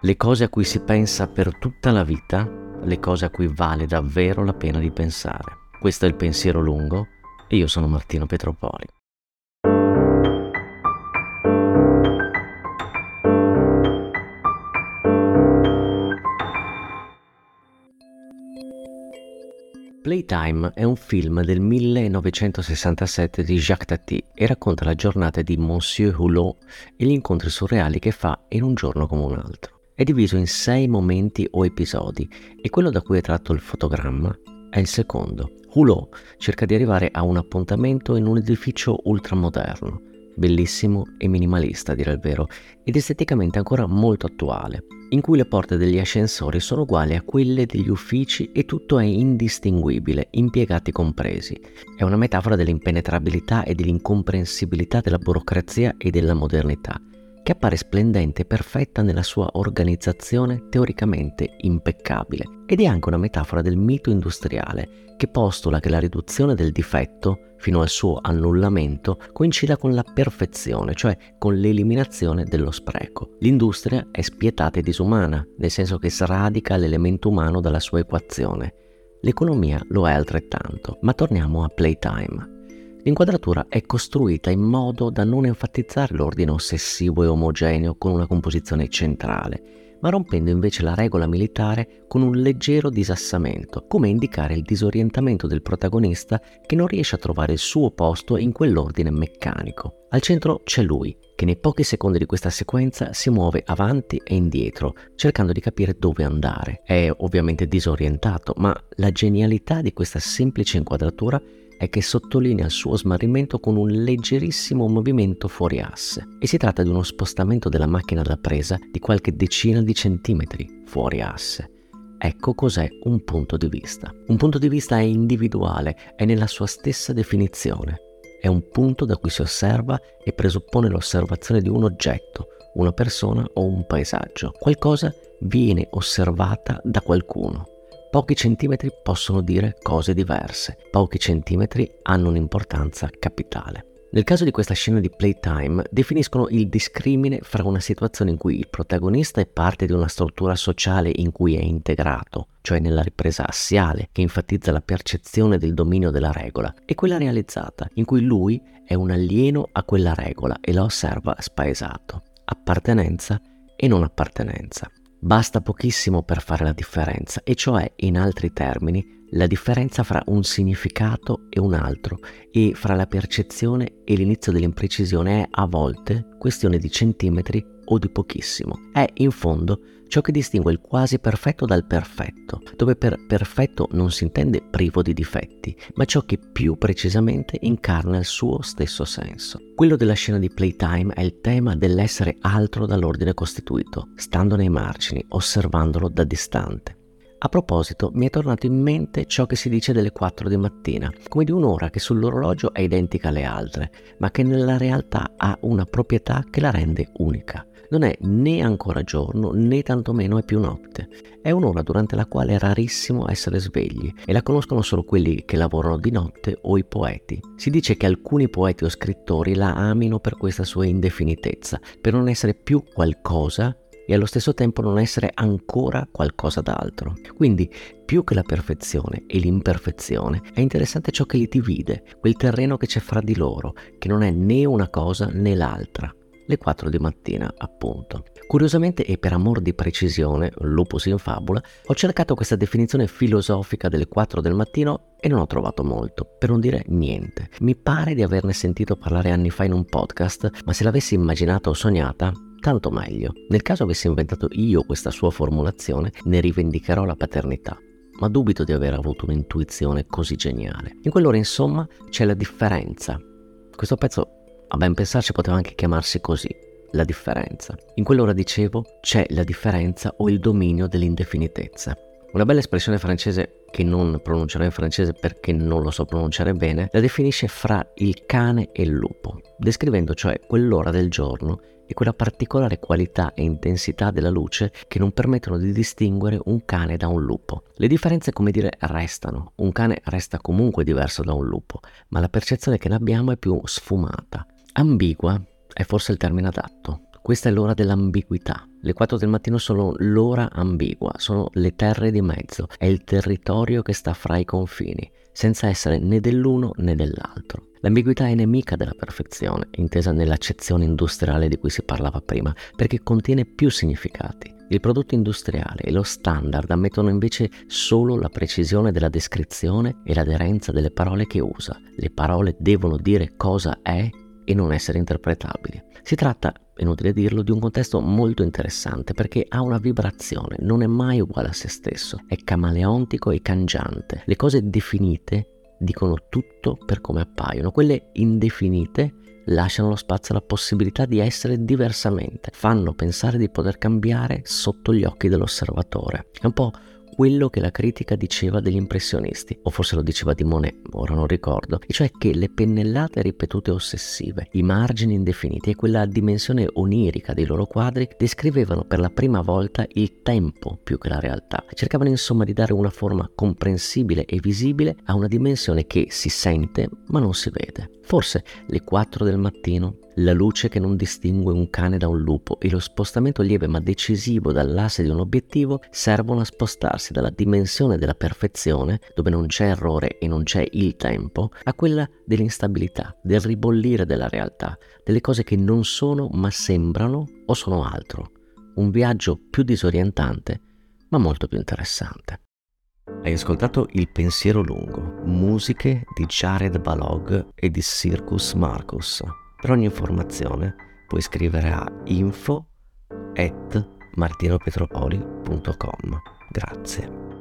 le cose a cui si pensa per tutta la vita, le cose a cui vale davvero la pena di pensare. Questo è il pensiero lungo e io sono Martino Petropoli. Playtime è un film del 1967 di Jacques Tati e racconta la giornata di Monsieur Hulot e gli incontri surreali che fa in un giorno come un altro. È diviso in sei momenti o episodi e quello da cui è tratto il fotogramma è il secondo. Hulot cerca di arrivare a un appuntamento in un edificio ultramoderno, bellissimo e minimalista a dire il vero, ed esteticamente ancora molto attuale, in cui le porte degli ascensori sono uguali a quelle degli uffici e tutto è indistinguibile, impiegati compresi. È una metafora dell'impenetrabilità e dell'incomprensibilità della burocrazia e della modernità che appare splendente e perfetta nella sua organizzazione teoricamente impeccabile. Ed è anche una metafora del mito industriale, che postula che la riduzione del difetto, fino al suo annullamento, coincida con la perfezione, cioè con l'eliminazione dello spreco. L'industria è spietata e disumana, nel senso che sradica l'elemento umano dalla sua equazione. L'economia lo è altrettanto, ma torniamo a Playtime. L'inquadratura è costruita in modo da non enfatizzare l'ordine ossessivo e omogeneo con una composizione centrale, ma rompendo invece la regola militare con un leggero disassamento, come indicare il disorientamento del protagonista che non riesce a trovare il suo posto in quell'ordine meccanico. Al centro c'è lui, che nei pochi secondi di questa sequenza si muove avanti e indietro, cercando di capire dove andare. È ovviamente disorientato, ma la genialità di questa semplice inquadratura è che sottolinea il suo smarrimento con un leggerissimo movimento fuori asse e si tratta di uno spostamento della macchina da presa di qualche decina di centimetri fuori asse. Ecco cos'è un punto di vista. Un punto di vista è individuale, è nella sua stessa definizione. È un punto da cui si osserva e presuppone l'osservazione di un oggetto, una persona o un paesaggio. Qualcosa viene osservata da qualcuno. Pochi centimetri possono dire cose diverse, pochi centimetri hanno un'importanza capitale. Nel caso di questa scena di playtime definiscono il discrimine fra una situazione in cui il protagonista è parte di una struttura sociale in cui è integrato, cioè nella ripresa assiale che enfatizza la percezione del dominio della regola, e quella realizzata, in cui lui è un alieno a quella regola e la osserva spaesato. Appartenenza e non appartenenza. Basta pochissimo per fare la differenza, e cioè, in altri termini, la differenza fra un significato e un altro, e fra la percezione e l'inizio dell'imprecisione è a volte questione di centimetri o di pochissimo. È, in fondo, ciò che distingue il quasi perfetto dal perfetto, dove per perfetto non si intende privo di difetti, ma ciò che più precisamente incarna il suo stesso senso. Quello della scena di Playtime è il tema dell'essere altro dall'ordine costituito, stando nei margini, osservandolo da distante. A proposito, mi è tornato in mente ciò che si dice delle 4 di mattina, come di un'ora che sull'orologio è identica alle altre, ma che nella realtà ha una proprietà che la rende unica non è né ancora giorno né tantomeno è più notte. È un'ora durante la quale è rarissimo essere svegli e la conoscono solo quelli che lavorano di notte o i poeti. Si dice che alcuni poeti o scrittori la amino per questa sua indefinitezza, per non essere più qualcosa e allo stesso tempo non essere ancora qualcosa d'altro. Quindi, più che la perfezione e l'imperfezione, è interessante ciò che li divide, quel terreno che c'è fra di loro, che non è né una cosa né l'altra le 4 di mattina, appunto. Curiosamente e per amor di precisione, lupus in fabula, ho cercato questa definizione filosofica delle 4 del mattino e non ho trovato molto, per non dire niente. Mi pare di averne sentito parlare anni fa in un podcast, ma se l'avessi immaginata o sognata, tanto meglio. Nel caso avessi inventato io questa sua formulazione, ne rivendicherò la paternità ma dubito di aver avuto un'intuizione così geniale. In quell'ora, insomma, c'è la differenza. Questo pezzo a ben pensarci poteva anche chiamarsi così, la differenza. In quell'ora dicevo c'è la differenza o il dominio dell'indefinitezza. Una bella espressione francese che non pronuncerò in francese perché non lo so pronunciare bene, la definisce fra il cane e il lupo, descrivendo cioè quell'ora del giorno e quella particolare qualità e intensità della luce che non permettono di distinguere un cane da un lupo. Le differenze, come dire, restano. Un cane resta comunque diverso da un lupo, ma la percezione che ne abbiamo è più sfumata. Ambigua è forse il termine adatto. Questa è l'ora dell'ambiguità. Le 4 del mattino sono l'ora ambigua, sono le terre di mezzo, è il territorio che sta fra i confini, senza essere né dell'uno né dell'altro. L'ambiguità è nemica della perfezione, intesa nell'accezione industriale di cui si parlava prima, perché contiene più significati. Il prodotto industriale e lo standard ammettono invece solo la precisione della descrizione e l'aderenza delle parole che usa. Le parole devono dire cosa è e non essere interpretabili. Si tratta, inutile dirlo, di un contesto molto interessante perché ha una vibrazione, non è mai uguale a se stesso, è camaleontico e cangiante. Le cose definite dicono tutto per come appaiono, quelle indefinite lasciano lo spazio alla possibilità di essere diversamente, fanno pensare di poter cambiare sotto gli occhi dell'osservatore. È un po' quello che la critica diceva degli impressionisti, o forse lo diceva di Monet, ora non ricordo, e cioè che le pennellate ripetute ossessive, i margini indefiniti e quella dimensione onirica dei loro quadri descrivevano per la prima volta il tempo più che la realtà. Cercavano insomma di dare una forma comprensibile e visibile a una dimensione che si sente ma non si vede. Forse le 4 del mattino la luce che non distingue un cane da un lupo e lo spostamento lieve ma decisivo dall'asse di un obiettivo servono a spostarsi dalla dimensione della perfezione, dove non c'è errore e non c'è il tempo, a quella dell'instabilità, del ribollire della realtà, delle cose che non sono ma sembrano o sono altro. Un viaggio più disorientante ma molto più interessante. Hai ascoltato Il pensiero lungo, musiche di Jared Balog e di Circus Marcus. Per ogni informazione puoi scrivere a info at martinopetropoli.com. Grazie.